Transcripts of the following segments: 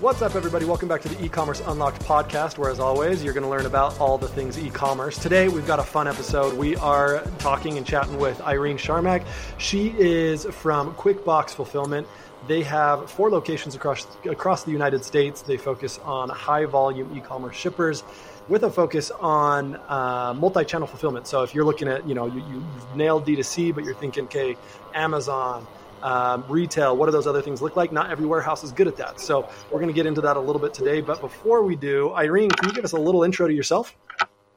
What's up, everybody? Welcome back to the e-commerce unlocked podcast, where, as always, you're going to learn about all the things e-commerce. Today, we've got a fun episode. We are talking and chatting with Irene Scharmack. She is from QuickBox Fulfillment. They have four locations across across the United States. They focus on high volume e-commerce shippers with a focus on uh, multi-channel fulfillment. So if you're looking at, you know, you, you've nailed D2C, but you're thinking, okay, Amazon, um, retail, what do those other things look like? Not every warehouse is good at that. So we're going to get into that a little bit today. But before we do, Irene, can you give us a little intro to yourself?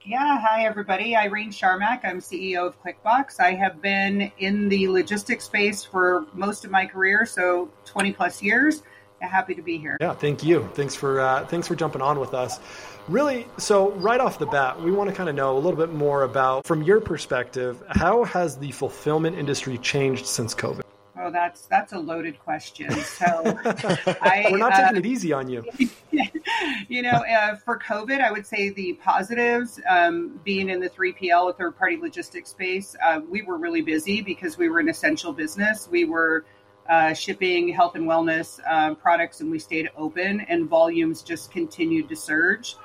Yeah, hi everybody. Irene Scharmack. I'm CEO of QuickBox. I have been in the logistics space for most of my career, so 20 plus years. Happy to be here. Yeah, thank you. Thanks for uh, thanks for jumping on with us. Really, so right off the bat, we want to kind of know a little bit more about, from your perspective, how has the fulfillment industry changed since COVID? That's that's a loaded question. So I, we're not taking uh, it easy on you. you know, uh, for COVID, I would say the positives um, being in the 3PL, a third party logistics space, uh, we were really busy because we were an essential business. We were uh, shipping health and wellness uh, products, and we stayed open, and volumes just continued to surge.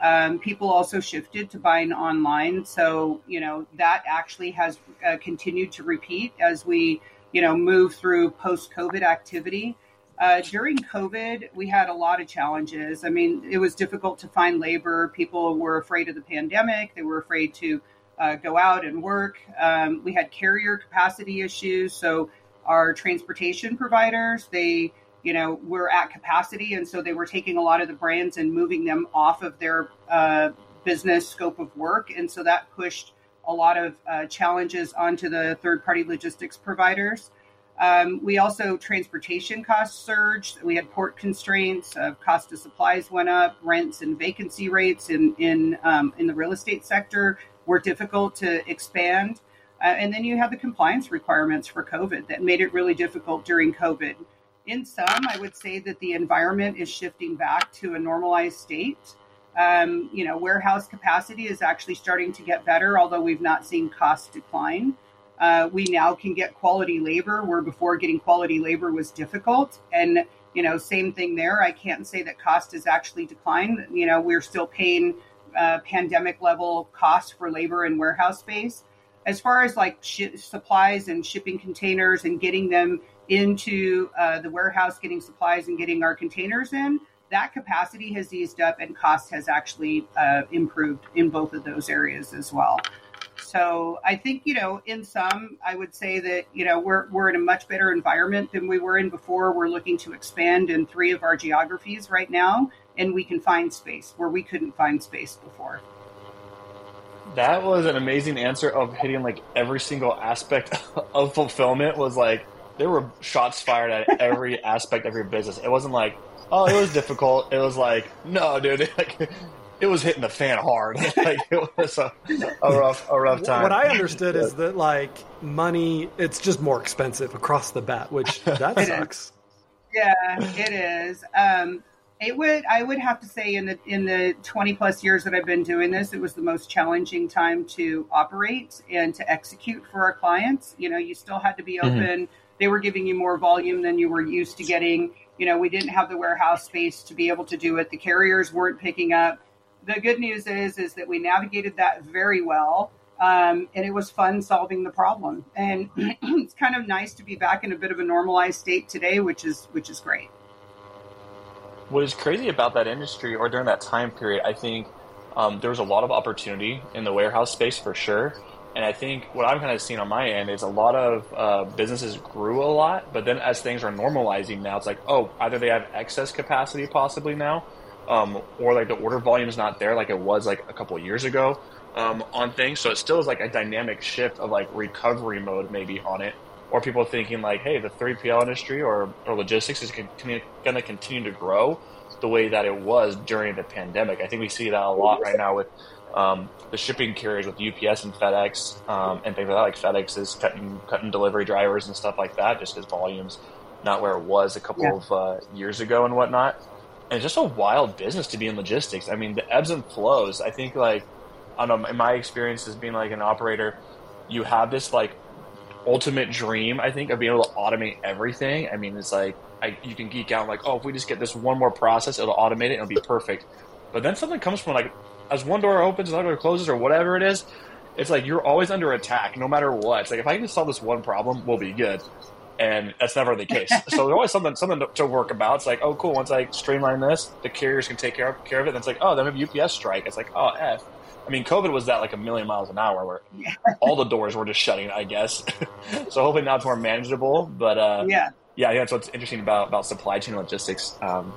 Um, people also shifted to buying online, so you know that actually has uh, continued to repeat as we you know, move through post COVID activity. Uh, during COVID, we had a lot of challenges. I mean, it was difficult to find labor. People were afraid of the pandemic. They were afraid to uh, go out and work. Um, we had carrier capacity issues. So our transportation providers, they, you know, were at capacity, and so they were taking a lot of the brands and moving them off of their uh, business scope of work, and so that pushed a lot of uh, challenges onto the third party logistics providers. Um, we also transportation costs surged. We had port constraints. Uh, cost of supplies went up. Rents and vacancy rates in in um, in the real estate sector were difficult to expand. Uh, and then you have the compliance requirements for COVID that made it really difficult during COVID. In sum, I would say that the environment is shifting back to a normalized state. Um, you know, warehouse capacity is actually starting to get better, although we've not seen costs decline. Uh, we now can get quality labor where before getting quality labor was difficult. And, you know, same thing there. I can't say that cost has actually declined. You know, we're still paying uh, pandemic level costs for labor and warehouse space. As far as like sh- supplies and shipping containers and getting them into uh, the warehouse, getting supplies and getting our containers in, that capacity has eased up and cost has actually uh, improved in both of those areas as well. So I think you know, in some, I would say that you know we're we're in a much better environment than we were in before. We're looking to expand in three of our geographies right now, and we can find space where we couldn't find space before. That was an amazing answer of hitting like every single aspect of fulfillment. Was like there were shots fired at every aspect of your business. It wasn't like oh, it was difficult. It was like, no, dude, like, it was hitting the fan hard. like it was a, a, rough, a rough time. What I understood is that like money, it's just more expensive across the bat, which that sucks. Yeah, it is. Um, it would. I would have to say, in the in the twenty plus years that I've been doing this, it was the most challenging time to operate and to execute for our clients. You know, you still had to be mm-hmm. open. Mm-hmm. They were giving you more volume than you were used to getting you know, we didn't have the warehouse space to be able to do it. The carriers weren't picking up. The good news is, is that we navigated that very well. Um, and it was fun solving the problem. And it's kind of nice to be back in a bit of a normalized state today, which is which is great. What is crazy about that industry, or during that time period, I think um, there was a lot of opportunity in the warehouse space for sure. And I think what I'm kind of seeing on my end is a lot of uh, businesses grew a lot, but then as things are normalizing now, it's like, oh, either they have excess capacity possibly now, um, or like the order volume is not there like it was like a couple years ago um, on things. So it still is like a dynamic shift of like recovery mode maybe on it, or people thinking like, hey, the 3PL industry or, or logistics is going to continue to grow the way that it was during the pandemic. I think we see that a lot right now with um, the shipping carriers with UPS and FedEx um, and things like that. Like FedEx is cutting cutting delivery drivers and stuff like that, just because volumes not where it was a couple yeah. of uh, years ago and whatnot. And it's just a wild business to be in logistics. I mean, the ebbs and flows. I think like I don't know. In my experience as being like an operator, you have this like ultimate dream, I think, of being able to automate everything. I mean, it's like I, you can geek out like, oh, if we just get this one more process, it'll automate it, it'll be perfect. But then something comes from like as one door opens, another door closes, or whatever it is. It's like you're always under attack, no matter what. It's like if I can just solve this one problem, we'll be good, and that's never the case. so there's always something something to, to, work about. It's like, oh, cool. Once I streamline this, the carriers can take care of, care of it. Then it's like, oh, then we have UPS strike. It's like, oh, f. I mean, COVID was that like a million miles an hour where yeah. all the doors were just shutting, I guess. so hopefully now it's more manageable. But uh, yeah, yeah, yeah. That's what's interesting about about supply chain logistics um,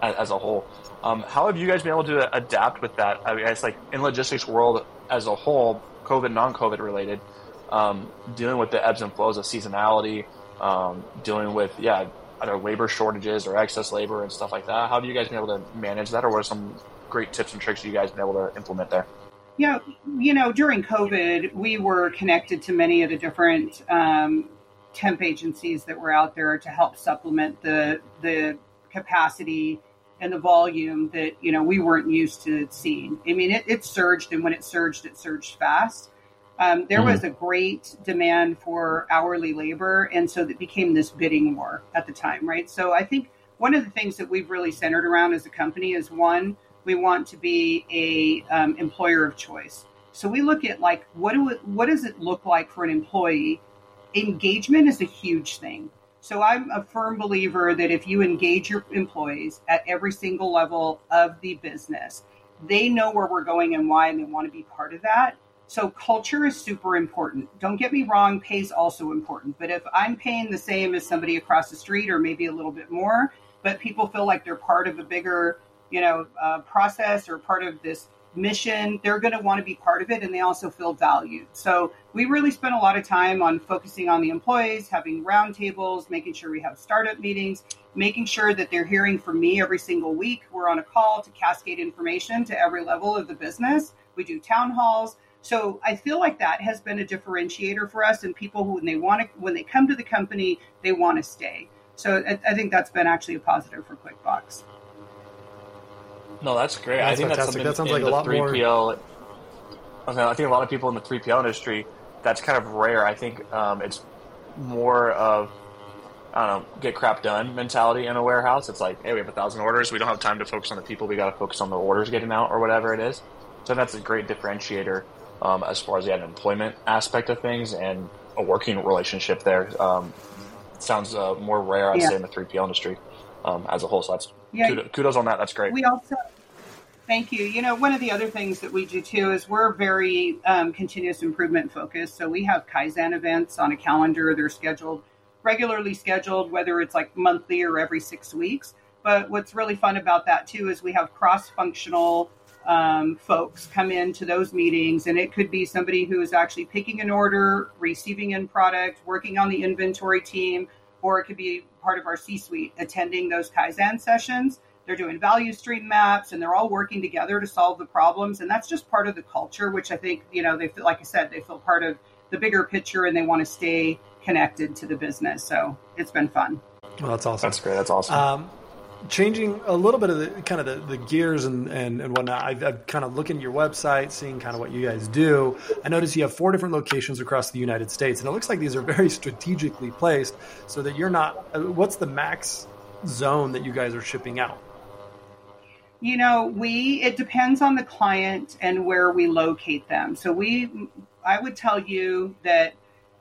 as, as, a whole. Um, how have you guys been able to adapt with that? I it's like in logistics world as a whole, COVID, non-COVID related, um, dealing with the ebbs and flows of seasonality, um, dealing with yeah, either labor shortages or excess labor and stuff like that. How have you guys been able to manage that, or what are some great tips and tricks you guys been able to implement there? Yeah, you know, during COVID, we were connected to many of the different um, temp agencies that were out there to help supplement the the capacity and the volume that you know we weren't used to seeing. I mean, it, it surged, and when it surged, it surged fast. Um, there mm-hmm. was a great demand for hourly labor, and so it became this bidding war at the time, right? So I think one of the things that we've really centered around as a company is one we want to be a um, employer of choice. So we look at like what do it, what does it look like for an employee? Engagement is a huge thing. So I'm a firm believer that if you engage your employees at every single level of the business, they know where we're going and why, and they want to be part of that. So culture is super important. Don't get me wrong, pay is also important. But if I'm paying the same as somebody across the street or maybe a little bit more, but people feel like they're part of a bigger you know, uh, process or part of this mission, they're going to want to be part of it and they also feel valued. So we really spent a lot of time on focusing on the employees, having roundtables, making sure we have startup meetings, making sure that they're hearing from me every single week. We're on a call to cascade information to every level of the business. We do town halls. So I feel like that has been a differentiator for us and people who when they want to when they come to the company, they want to stay. So I, I think that's been actually a positive for QuickBox. No, that's great. That's I think fantastic. that's something that sounds like a lot 3PL, more. I think a lot of people in the 3PL industry, that's kind of rare. I think um, it's more of I don't know, get crap done mentality in a warehouse. It's like, hey, we have a thousand orders. We don't have time to focus on the people. We got to focus on the orders getting out or whatever it is. So that's a great differentiator um, as far as the employment aspect of things and a working relationship there. Um, sounds uh, more rare, I'd yeah. say, in the 3PL industry um, as a whole. So that's yeah. kudos, kudos on that. That's great. We also Thank you. You know, one of the other things that we do too is we're very um, continuous improvement focused. So we have Kaizen events on a calendar. They're scheduled, regularly scheduled, whether it's like monthly or every six weeks. But what's really fun about that too is we have cross functional um, folks come into those meetings, and it could be somebody who is actually picking an order, receiving in product, working on the inventory team, or it could be part of our C suite attending those Kaizen sessions. They're doing value stream maps and they're all working together to solve the problems and that's just part of the culture which i think you know they feel like i said they feel part of the bigger picture and they want to stay connected to the business so it's been fun. Well that's awesome. That's great. That's awesome. Um, changing a little bit of the kind of the, the gears and, and, and whatnot I've, I've, kind of looking at your website seeing kind of what you guys do i notice you have four different locations across the united states and it looks like these are very strategically placed so that you're not uh, what's the max zone that you guys are shipping out you know, we it depends on the client and where we locate them. So we I would tell you that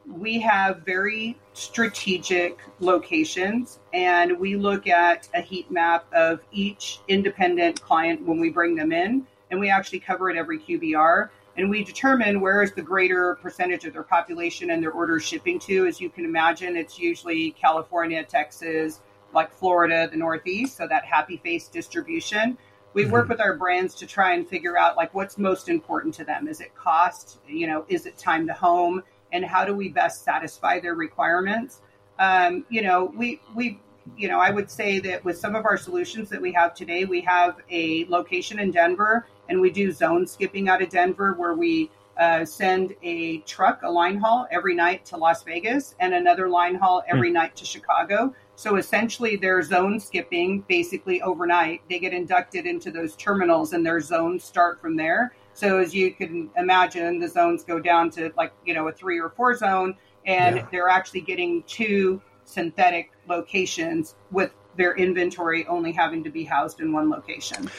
we have very strategic locations and we look at a heat map of each independent client when we bring them in and we actually cover it every QBR and we determine where is the greater percentage of their population and their orders shipping to as you can imagine it's usually California, Texas, like Florida, the Northeast, so that happy face distribution we work mhm. with our brands to try and figure out like what's most important to them. Is it cost? You know, is it time to home? And how do we best satisfy their requirements? Um, you know, we we you know, I would say that with some of our solutions that we have today, we have a location in Denver, and we do zone skipping out of Denver, where we uh, send a truck, a line haul every night to Las Vegas, and another line haul every mm. night to Chicago. So essentially, they're zone skipping basically overnight. They get inducted into those terminals and their zones start from there. So as you can imagine, the zones go down to like, you know, a three or four zone. and Yeah. they're actually getting two synthetic locations with their inventory only having to be housed in one location.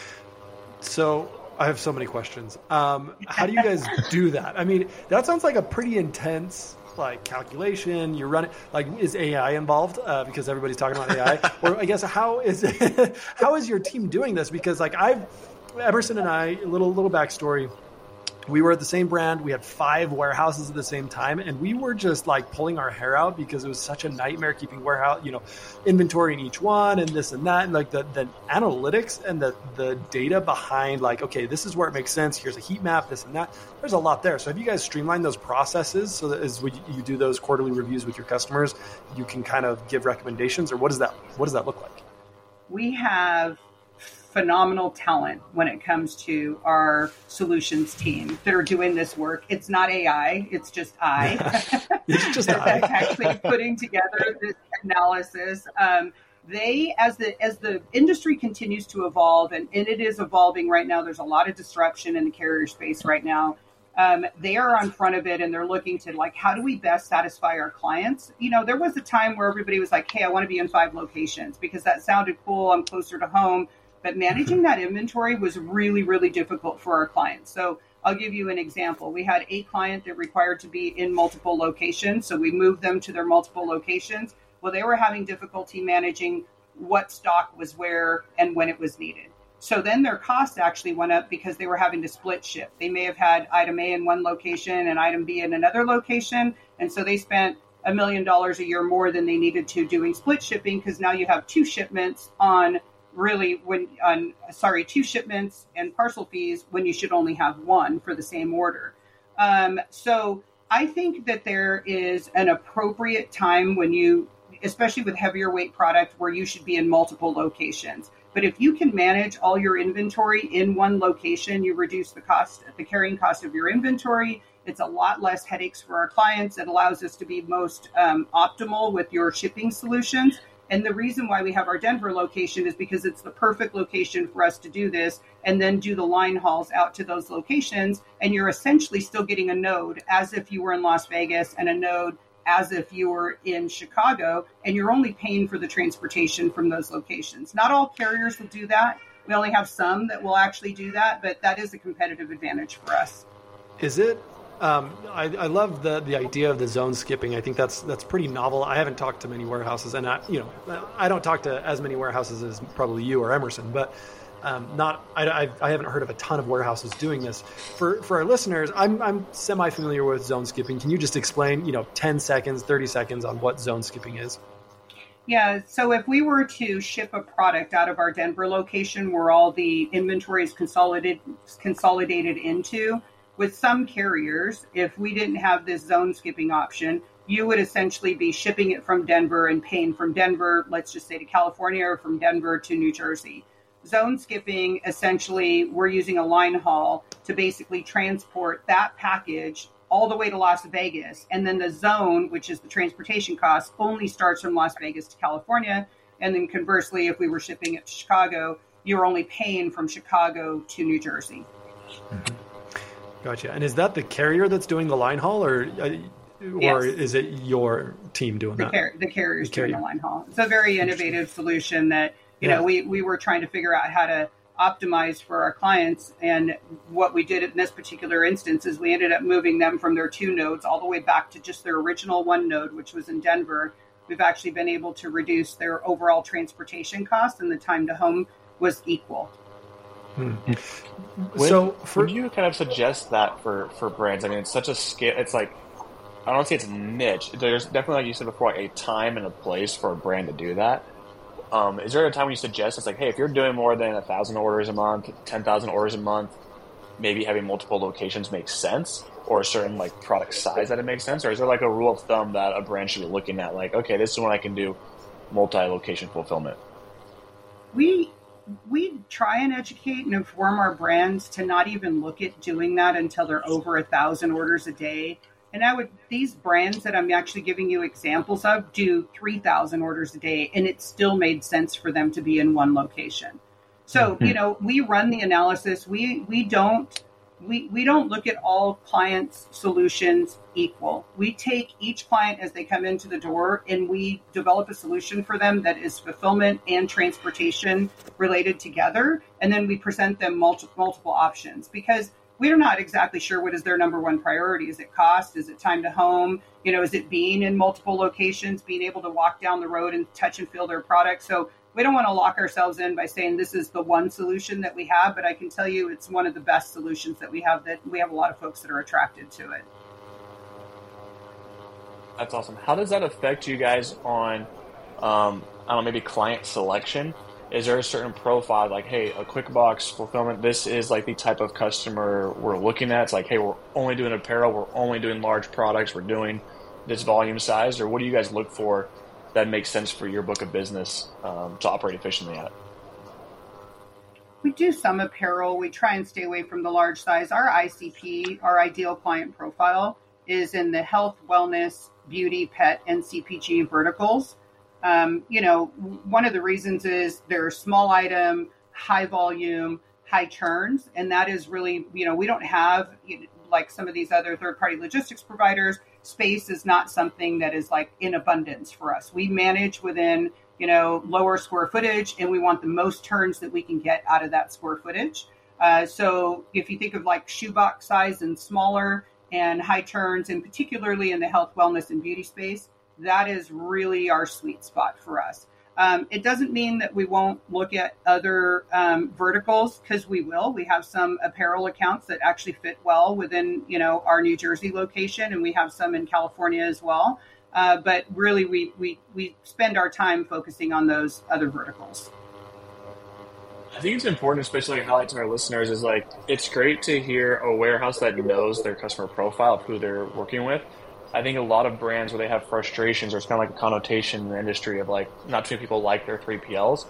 So I have so many questions. Um, how do you guys do that? I mean, that sounds like a pretty intense like calculation. You run it like is AI involved uh, because everybody's talking about AI, or I guess how is how is your team doing this? Because like I've Emerson and I little little backstory. We were at the same brand. We had five warehouses at the same time, and we were just like pulling our hair out because it was such a nightmare keeping warehouse, you know, inventory in each one and this and that. And like the, the analytics and the, the data behind, like, okay, this is where it makes sense. Here's a heat map, this and that. There's a lot there. So have you guys streamlined those processes so that as you do those quarterly reviews with your customers, you can kind of give recommendations, or what does that what does that look like? we have phenomenal talent when it comes to our solutions team that are doing this work. It's not AI, it's just I. It's just I. actually putting together this analysis. Um, they, as the as the industry continues to evolve, and, and it is evolving right now. There's a lot of disruption in the carrier space right now. Um, they are on front of it, and they're looking to like, how do we best satisfy our clients? You know, there was a time where everybody was like, "Hey, I want to be in five locations because that sounded cool. I'm closer to home." But managing that inventory was really, really difficult for our clients. So I'll give you an example. We had a client that required to be in multiple locations. So we moved them to their multiple locations. Well, they were having difficulty managing what stock was where and when it was needed. So then their costs actually went up because they were having to split ship. They may have had item A in one location and item B in another location. And so they spent a million dollars a year more than they needed to doing split shipping because now you have two shipments on really when on sorry two shipments and parcel fees when you should only have one for the same order. Um, so i think that there is an appropriate time when you especially with heavier weight product where you should be in multiple locations. But if you can manage all your inventory in one location you reduce the cost the carrying cost of your inventory. It's a lot less headaches for our clients. It allows us to be most um, optimal with your shipping solutions and the reason why we have our Denver location is because it's the perfect location for us to do this and then do the line hauls out to those locations. And you're essentially still getting a node as if you were in Las Vegas and a node as if you were in Chicago. And you're only paying for the transportation from those locations. Not all carriers will do that. We only have some that will actually do that, but that is a competitive advantage for us. Is it? Um, I, I love the the idea of the zone skipping. I think that's that's pretty novel. I haven't talked to many warehouses, and I, you know, I don't talk to as many warehouses as probably you or Emerson, but um, not. I, I, I haven't heard of a ton of warehouses doing this. For for our listeners, I'm I'm semi familiar with zone skipping. Can you just explain, you know, ten seconds, thirty seconds on what zone skipping is? Yeah, so if we were to ship a product out of our Denver location where all the inventory is consolidated consolidated into, with some carriers, if we didn't have this zone skipping option, you would essentially be shipping it from Denver and paying from Denver, let's just say to California, or from Denver to New Jersey. Zone skipping, essentially, we're using a line haul to basically transport that package all the way to Las Vegas. And then the zone, which is the transportation cost, only starts from Las Vegas to California. And then conversely, if we were shipping it to Chicago, you're only paying from Chicago to New Jersey. Mm-hmm. Gotcha. And is that the carrier that's doing the line haul, or uh, or Yes. is it your team doing the, that? car- the carriers The doing carrier. the line haul. It's a very innovative solution that you Yeah. know we we were trying to figure out how to optimize for our clients. And what we did in this particular instance is we ended up moving them from their two nodes all the way back to just their original one node, which was in Denver. We've actually been able to reduce their overall transportation costs, and the time to home was equal. When, so for when you kind of suggest that for for brands, I mean, it's such a scale. It's like I don't say it's niche. There's definitely, like you said before, a time and a place for a brand to do that. Um, is there a time when you suggest it's like, hey, if you're doing more than a thousand orders a month, ten thousand orders a month, maybe having multiple locations makes sense, or a certain like product size that it makes sense, or is there like a rule of thumb that a brand should be looking at, like, okay, this is when I can do multi-location fulfillment. we we try and educate and inform our brands to not even look at doing that until they're over a thousand orders a day. And I would these brands that I'm actually giving you examples of do three thousand orders a day, and it still made sense for them to be in one location. So hmm. you know we run the analysis. We we don't we, we don't look at all clients' solutions equal. We take each client as they come into the door and we develop a solution for them that is fulfillment and transportation related together. And then we present them multiple, multiple options because we're not exactly sure what is their number one priority. Is it cost? Is it time to home? You know, is it being in multiple locations, being able to walk down the road and touch and feel their product? So we don't want to lock ourselves in by saying this is the one solution that we have, but I can tell you it's one of the best solutions that we have that we have a lot of folks that are attracted to it. That's awesome. How does that affect you guys on, um, I don't know, maybe client selection? Is there a certain profile, like, hey, a quick box fulfillment, this is like the type of customer we're looking at? It's like, hey, we're only doing apparel, we're only doing large products, we're doing this volume size, or what do you guys look for that makes sense for your book of business um, to operate efficiently at? We do some apparel. We try and stay away from the large size. Our ICP, our ideal client profile, is in the health, wellness, beauty, pet, and CPG verticals. Um, you know, one of the reasons is they're small item, high volume, high turns, and that is really, you know, we don't have like some of these other third party logistics providers space is not something that is like in abundance for us. We manage within, you know, lower square footage and we want the most turns that we can get out of that square footage. Uh, so if you think of like shoebox size and smaller and high turns, and particularly in the health, wellness, and beauty space, that is really our sweet spot for us. Um, it doesn't mean that we won't look at other um, verticals because we will. We have some apparel accounts that actually fit well within, you know, our New Jersey location, and we have some in California as well. Uh, but really, we, we we spend our time focusing on those other verticals. I think it's important, especially to highlight to our listeners, is like it's great to hear a warehouse that knows their customer profile of who they're working with I think a lot of brands where they have frustrations, or it's kind of like a connotation in the industry of like not too many people like their 3PLs.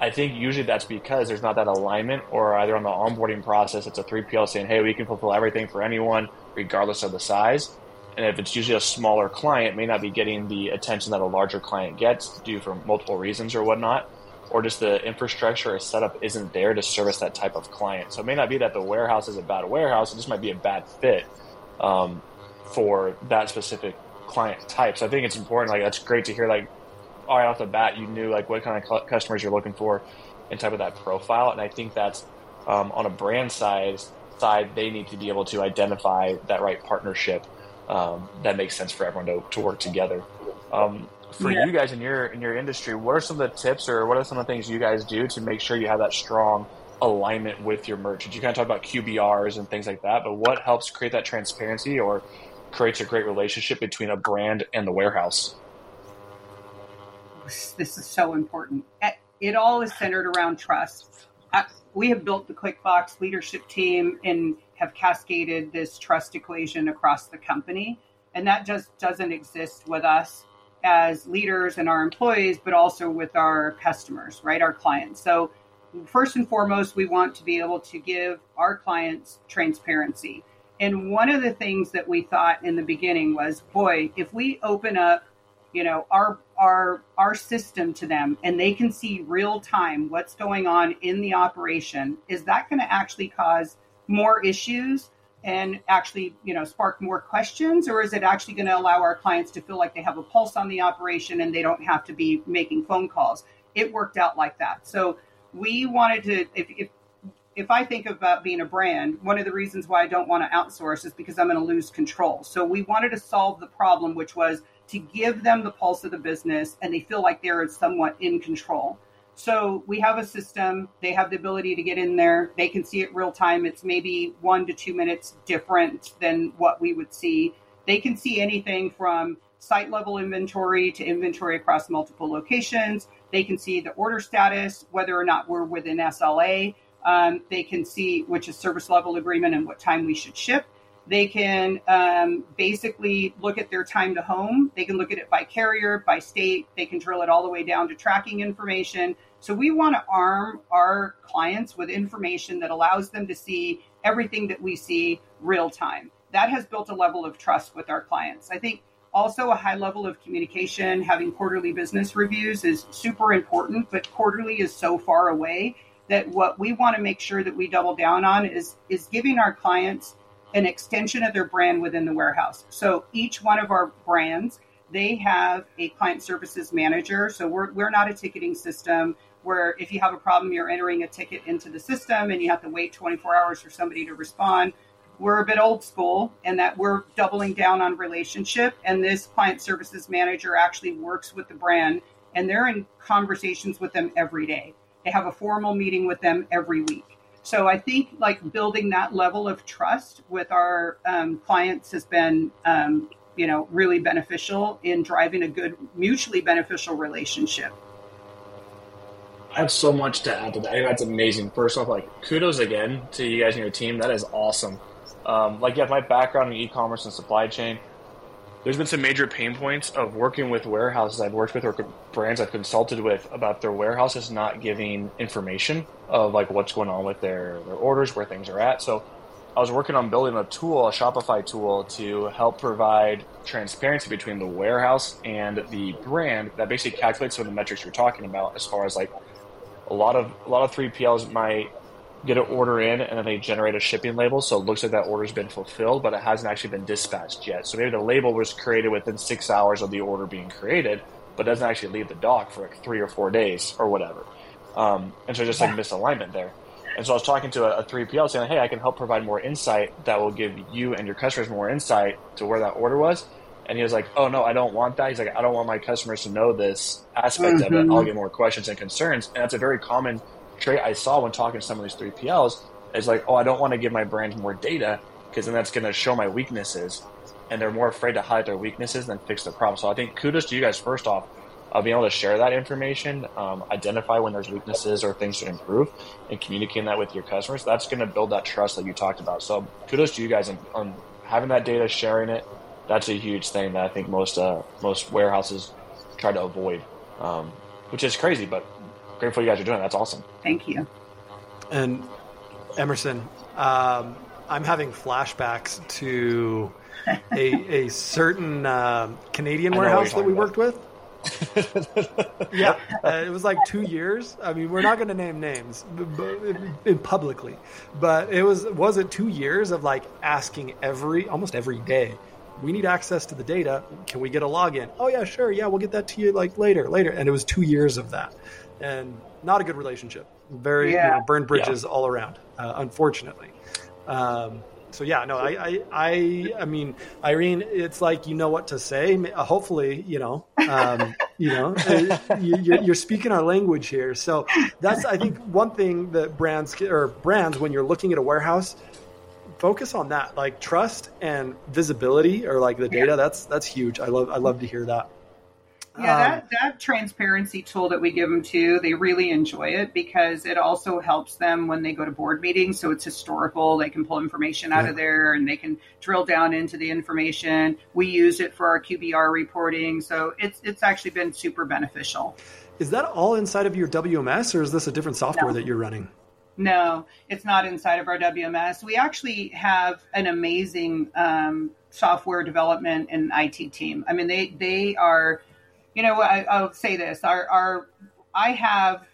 I think usually that's because there's not that alignment, or either on the onboarding process, it's a 3PL saying, hey, we can fulfill everything for anyone, regardless of the size. And if it's usually a smaller client, may not be getting the attention that a larger client gets due for multiple reasons or whatnot, or just the infrastructure or setup isn't there to service that type of client. So it may not be that the warehouse is a bad warehouse, it just might be a bad fit. Um, for that specific client type. So I think it's important. Like that's great to hear. Like right off the bat, you knew like what kind of customers you're looking for and type of that profile. And I think that's um, on a brand size side, they need to be able to identify that right partnership um, that makes sense for everyone to, to work together. Um, for yeah. you guys in your in your industry, what are some of the tips or what are some of the things you guys do to make sure you have that strong alignment with your merchants? You kind of talk about QBRs and things like that, but what helps create that transparency or creates a great relationship between a brand and the warehouse. This is so important. It all is centered around trust. We have built the QuickBox leadership team and have cascaded this trust equation across the company. And that just doesn't exist with us as leaders and our employees, but also with our customers, right? Our clients. So, first and foremost, we want to be able to give our clients transparency. And one of the things that we thought in the beginning was, boy, if we open up, you know, our our our system to them and they can see real time what's going on in the operation, is that going to actually cause more issues and actually, you know, spark more questions or is it actually going to allow our clients to feel like they have a pulse on the operation and they don't have to be making phone calls? It worked out like that. So we wanted to if, if if I think about uh, being a brand, one of the reasons why I don't want to outsource is because I'm going to lose control. So we wanted to solve the problem, which was to give them the pulse of the business and they feel like they're somewhat in control. So we have a system, they have the ability to get in there, they can see it real time. It's maybe one to two minutes different than what we would see. They can see anything from site level inventory to inventory across multiple locations. They can see the order status, whether or not we're within SLA. Um, they can see which is service level agreement and what time we should ship. They can um, basically look at their time to home. They can look at it by carrier, by state. They can drill it all the way down to tracking information. So we want to arm our clients with information that allows them to see everything that we see real time. That has built a level of trust with our clients. I think also a high level of communication, having quarterly business reviews is super important, but quarterly is so far away that what we want to make sure that we double down on is is giving our clients an extension of their brand within the warehouse. So each one of our brands, they have a client services manager. So we're we're not a ticketing system where if you have a problem, you're entering a ticket into the system and you have to wait 24 hours for somebody to respond. We're a bit old school and that we're doubling down on relationship. And this client services manager actually works with the brand and they're in conversations with them every day. They have a formal meeting with them every week. So I think like building that level of trust with our um, clients has been, um, you know, really beneficial in driving a good, mutually beneficial relationship. I have so much to add to that. I think that's amazing. First off, like kudos again to you guys and your team. That is awesome. Um, like, yeah, my background in e-commerce and supply chain, there's been some major pain points of working with warehouses I've worked with or brands I've consulted with about their warehouses not giving information of like what's going on with their, their orders, where things are at. So I was working on building a tool, a Shopify tool, to help provide transparency between the warehouse and the brand that basically calculates some of the metrics you're talking about as far as like a lot of a lot of 3PLs might get an order in and then they generate a shipping label so it looks like that order's been fulfilled but it hasn't actually been dispatched yet so maybe the label was created within six hours of the order being created but doesn't actually leave the dock for like three or four days or whatever um, and so just like misalignment there and so i was talking to a, a 3pl saying hey i can help provide more insight that will give you and your customers more insight to where that order was and he was like, "Oh no, I don't want that." He's like, "I don't want my customers to know this aspect mm-hmm. of it. I'll mm-hmm. get more questions and concerns." And that's a very common trait I saw when talking to some of these three PLs. Is like, "Oh, I don't want to give my brand more data because then that's going to show my weaknesses." And they're more afraid to hide their weaknesses than fix the problem. So I think kudos to you guys first off of being able to share that information, um, identify when there's weaknesses or things to improve, and communicating that with your customers. That's going to build that trust that you talked about. So kudos to you guys on, on having that data, sharing it, that's a huge thing that I think most uh, most warehouses try to avoid, um, which is crazy. But grateful you guys are doing. That's awesome. Thank you. And Emerson, um, I'm having flashbacks to a, a certain uh, Canadian warehouse that we about. worked with. yeah, uh, it was like two years. I mean, we're not going to name names publicly, but it was was it two years of like asking every almost every day we need access to the data. Can we get a login? Oh yeah, sure. Yeah, we'll get that to you like later, later. And it was two years of that, and not a good relationship. Very yeah. you know, burned bridges yeah. all around, uh, unfortunately. Um, so yeah, no, I, I, I, I, mean, Irene, it's like you know what to say. Uh, hopefully, you know, um, you know, uh, you, are speaking our language here. So that's, I think, one thing that brands or brands when you're looking at a warehouse focus on that like trust and visibility or like the data yeah. that's that's huge. I love i love to hear that. Yeah um, that, that transparency tool that we give them too they really enjoy it because it also helps them when they go to board meetings. So it's historical they can pull information out yeah. of there and they can drill down into the information. We use it for our qbr reporting. So it's it's actually been super beneficial. Is that all inside of your wms or is this a different software no. that you're running no, it's not inside of our WMS. We actually have an amazing um, software development and IT team. I mean, they they are, you know, I, will say this: our our I have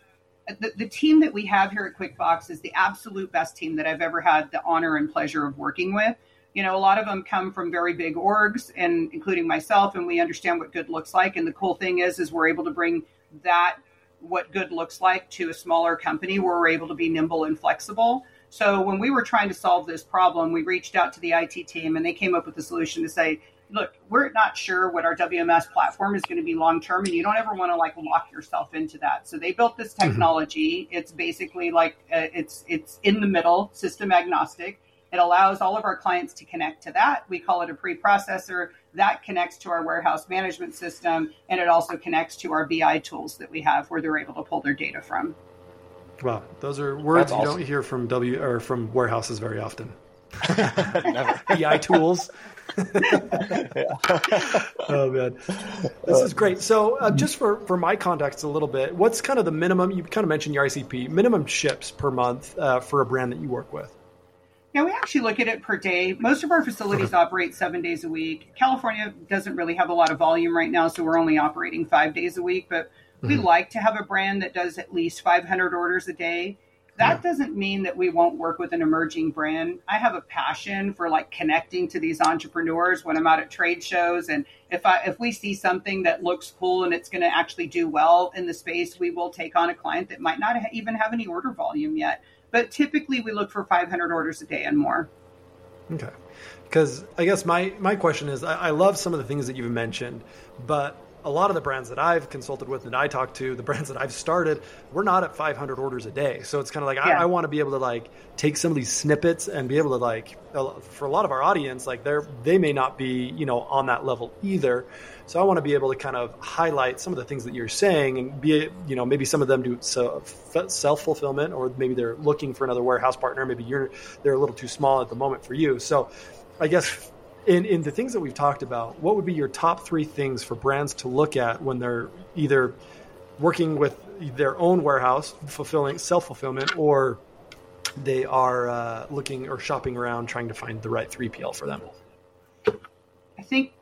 the, the team that we have here at QuickBox is the absolute best team that I've ever had the honor and pleasure of working with. You know, a lot of them come from very big orgs, and including myself, and we understand what good looks like. And the cool thing is, is we're able to bring that what good looks like to a smaller company where we're able to be nimble and flexible. So when we were trying to solve this problem, we reached out to the IT team and they came up with a solution to say, look, we're not sure what our WMS platform is going to be long term, and you don't ever want to like lock yourself into that. So they built this mm-hmm. technology. Mm-hmm. It's basically like uh, it's it's in the middle, system agnostic. It allows all of our clients to connect to that. We call it a preprocessor that connects to our warehouse management system, and it also connects to our BI tools that we have where they're able to pull their data from. Wow, those are words That's you don't hear from W or from warehouses very often. BI tools. oh man, this is great. So, uh, just for for my context, a little bit, what's kind of the minimum? You kind of mentioned your ICP minimum ships per month uh, for a brand that you work with. Yeah, we actually look at it per day. Most of our facilities operate seven days a week. California doesn't really have a lot of volume right now, so we're only operating five days a week. But we mm-hmm. like to have a brand that does at least 500 orders a day. that yeah. doesn't mean that we won't work with an emerging brand. I have a passion for like connecting to these entrepreneurs when I'm out at trade shows and if I if we see something that looks cool and it's going to actually do well in the space, we will take on a client that might not even have any order volume yet. But typically we look for 500 orders a day and more. Okay. Because I guess my my question is I, I love some of the things that you've mentioned, but a lot of the brands that I've consulted with and I talk to, the brands that I've started, we're not at 500 orders a day. So it's kind of like yeah. I, I want to be able to like take some of these snippets and be able to like for a lot of our audience, like they're they may not be you know on that level either. So I want to be able to kind of highlight some of the things that you're saying and be you know maybe some of them do self fulfillment or maybe they're looking for another warehouse partner. Maybe you're they're a little too small at the moment for you. So I guess in, in the things that we've talked about, what would be your top three things for brands to look at when they're either working with their own warehouse, fulfilling self fulfillment, or they are uh, looking or shopping around trying to find the right 3PL for them? I think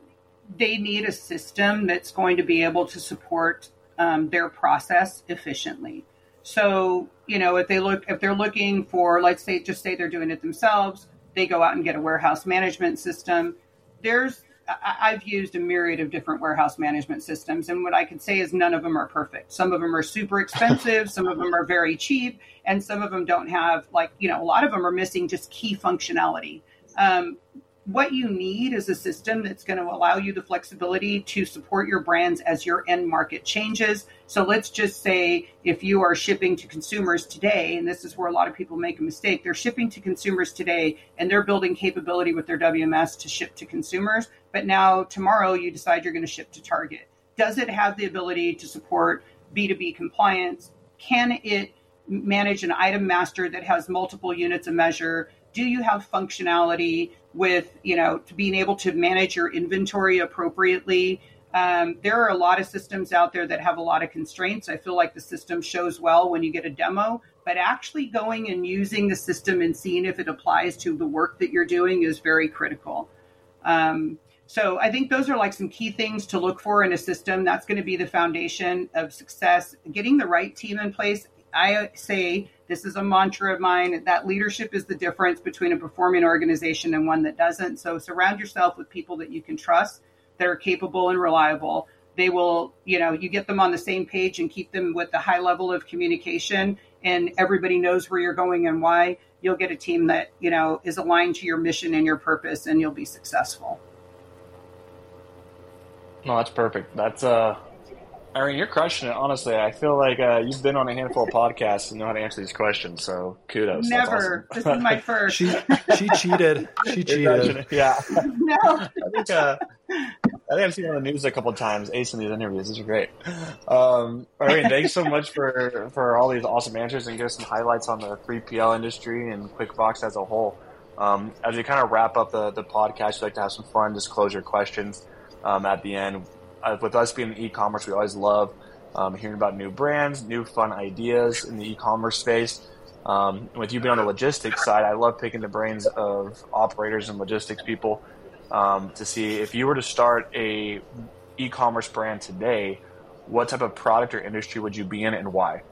they need a system that's going to be able to support um, their process efficiently. So, you know, if they look, if they're looking for, let's say, just say they're doing it themselves, they go out and get a warehouse management system. There's I've used a myriad of different warehouse management systems, and what I can say is none of them are perfect. Some of them are super expensive, some of them are very cheap, and some of them don't have like you know a lot of them are missing just key functionality. Um, what you need is a system that's going to allow you the flexibility to support your brands as your end market changes. So let's just say if you are shipping to consumers today, and this is where a lot of people make a mistake, they're shipping to consumers today and they're building capability with their WMS to ship to consumers. But now tomorrow you decide you're going to ship to Target. Does it have the ability to support B2B compliance? Can it manage an item master that has multiple units of measure? Do you have functionality with you know to being able to manage your inventory appropriately. Um, there are a lot of systems out there that have a lot of constraints. I feel like the system shows well when you get a demo but actually going and using the system and seeing if it applies to the work that you're doing is very critical. Um, so i think those are like some key things to look for in a system. That's going to be the foundation of success. Getting the right team in place i say this is a mantra of mine that leadership is the difference between a performing organization and one that doesn't. So surround yourself with people that you can trust, that are capable and reliable. They will, you know, you get them on the same page and keep them with the high level of communication and everybody knows where you're going and why. You'll get a team that, you know, is aligned to your mission and your purpose and you'll be successful. No, that's perfect. That's uh Irene, you're crushing it. Honestly, I feel like uh, you've been on a handful of podcasts and know how to answer these questions. So kudos. Never. Awesome. This is my first. she she cheated. She cheated. yeah. No. I think uh, I think I've seen on the news a couple of times. Ace in these interviews. These are great. Um, Irene, thanks so much for for all these awesome answers and give us some highlights on the 3PL industry and QuickBox as a whole. Um, as we kind of wrap up the the podcast, we like to have some fun disclosure questions um, at the end uh, with us being in e-commerce, we always love um, hearing about new brands, new fun ideas in the e-commerce space. Um, with you being on the logistics side, I love picking the brains of operators and logistics people um, to see if you were to start a e-commerce brand today, what type of product or industry would you be in and why?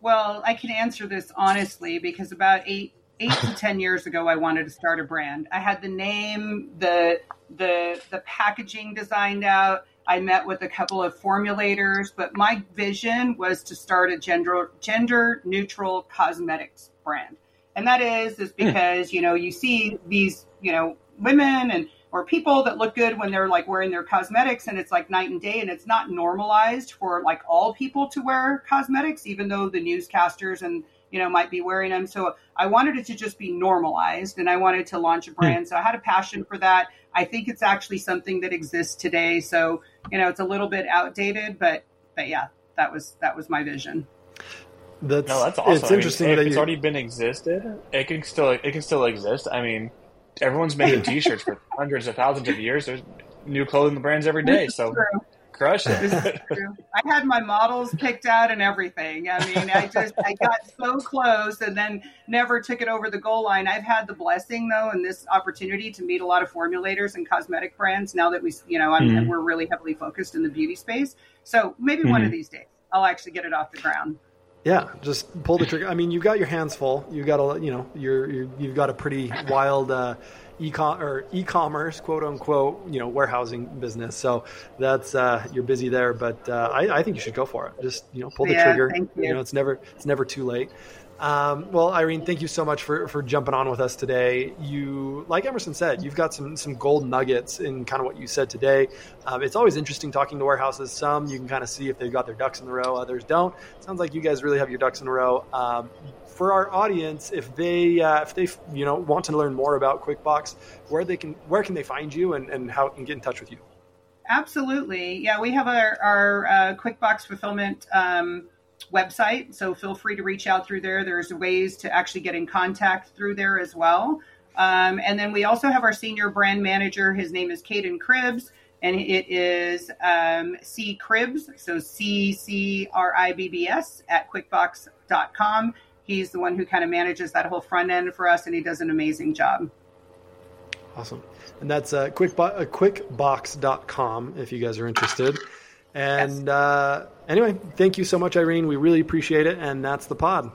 Well, I can answer this honestly because about eight eight to ten years ago, I wanted to start a brand. I had the name, the the the packaging designed out. I met with a couple of formulators, but my vision was to start a gender gender neutral cosmetics brand. And that is is hmm. because, you know, you see these, you know, women and or people that look good when they're like wearing their cosmetics and it's like night and day and it's not normalized for like all people to wear cosmetics even though the newscasters and you know might be wearing them so i wanted it to just be normalized and i wanted to launch a hmm. brand so i had a passion for that i think it's actually something that exists today so you know it's a little bit outdated but but yeah that was that was my vision that's, no, that's awesome. It's I interesting mean, that it's you... already been existed. It can still it can still exist. I mean, everyone's making T-shirts for hundreds of thousands of years. There's new clothing brands every day. So Crush it. I had my models picked out and everything. I mean, I just I got so close and then never took it over the goal line. I've had the blessing though and this opportunity to meet a lot of formulators and cosmetic brands now that we you know mm-hmm. we're really heavily focused in the beauty space. So maybe mm-hmm. one of mm-hmm. these days I'll actually get it off the ground. Yeah, just pull the trigger. I mean, you've got your hands full. You've got a, you know, you're, you have got a pretty wild uh, e-com or e-commerce, quote unquote, you know, warehousing business. So that's uh, you're busy there, but uh, I, I, think you should go for it. Just you know, pull the yeah, trigger. You. you. know, it's never it's never too late. Um, well, Irene, thank you so much for, for jumping on with us today. You, like Emerson said, you've got some some gold nuggets in kind of what you said today. Um, it's always interesting talking to warehouses. Some you can kind of see if they've got their ducks in a row, others don't. sounds like you guys really have your ducks in a row. Um, for our audience, if they uh, if they you know want to learn more about QuickBox, where they can where can they find you and, and how can get in touch with you? Absolutely, yeah. We have our our uh, QuickBox fulfillment. Um, website. So feel free to reach out through there. There's ways to actually get in contact through there as well. Um, and then we also have our senior brand manager. His name is Caden Cribbs, and it is um, C Cribbs, so C C R I B B S at QuickBox.com. He's the one who kind of manages that whole front end for us, and he does an amazing job. Awesome. And that's uh, quickbo- uh, quickbox.com if you guys are interested. And yes. uh, anyway, thank you so much, Irene. We really appreciate it. And that's the pod.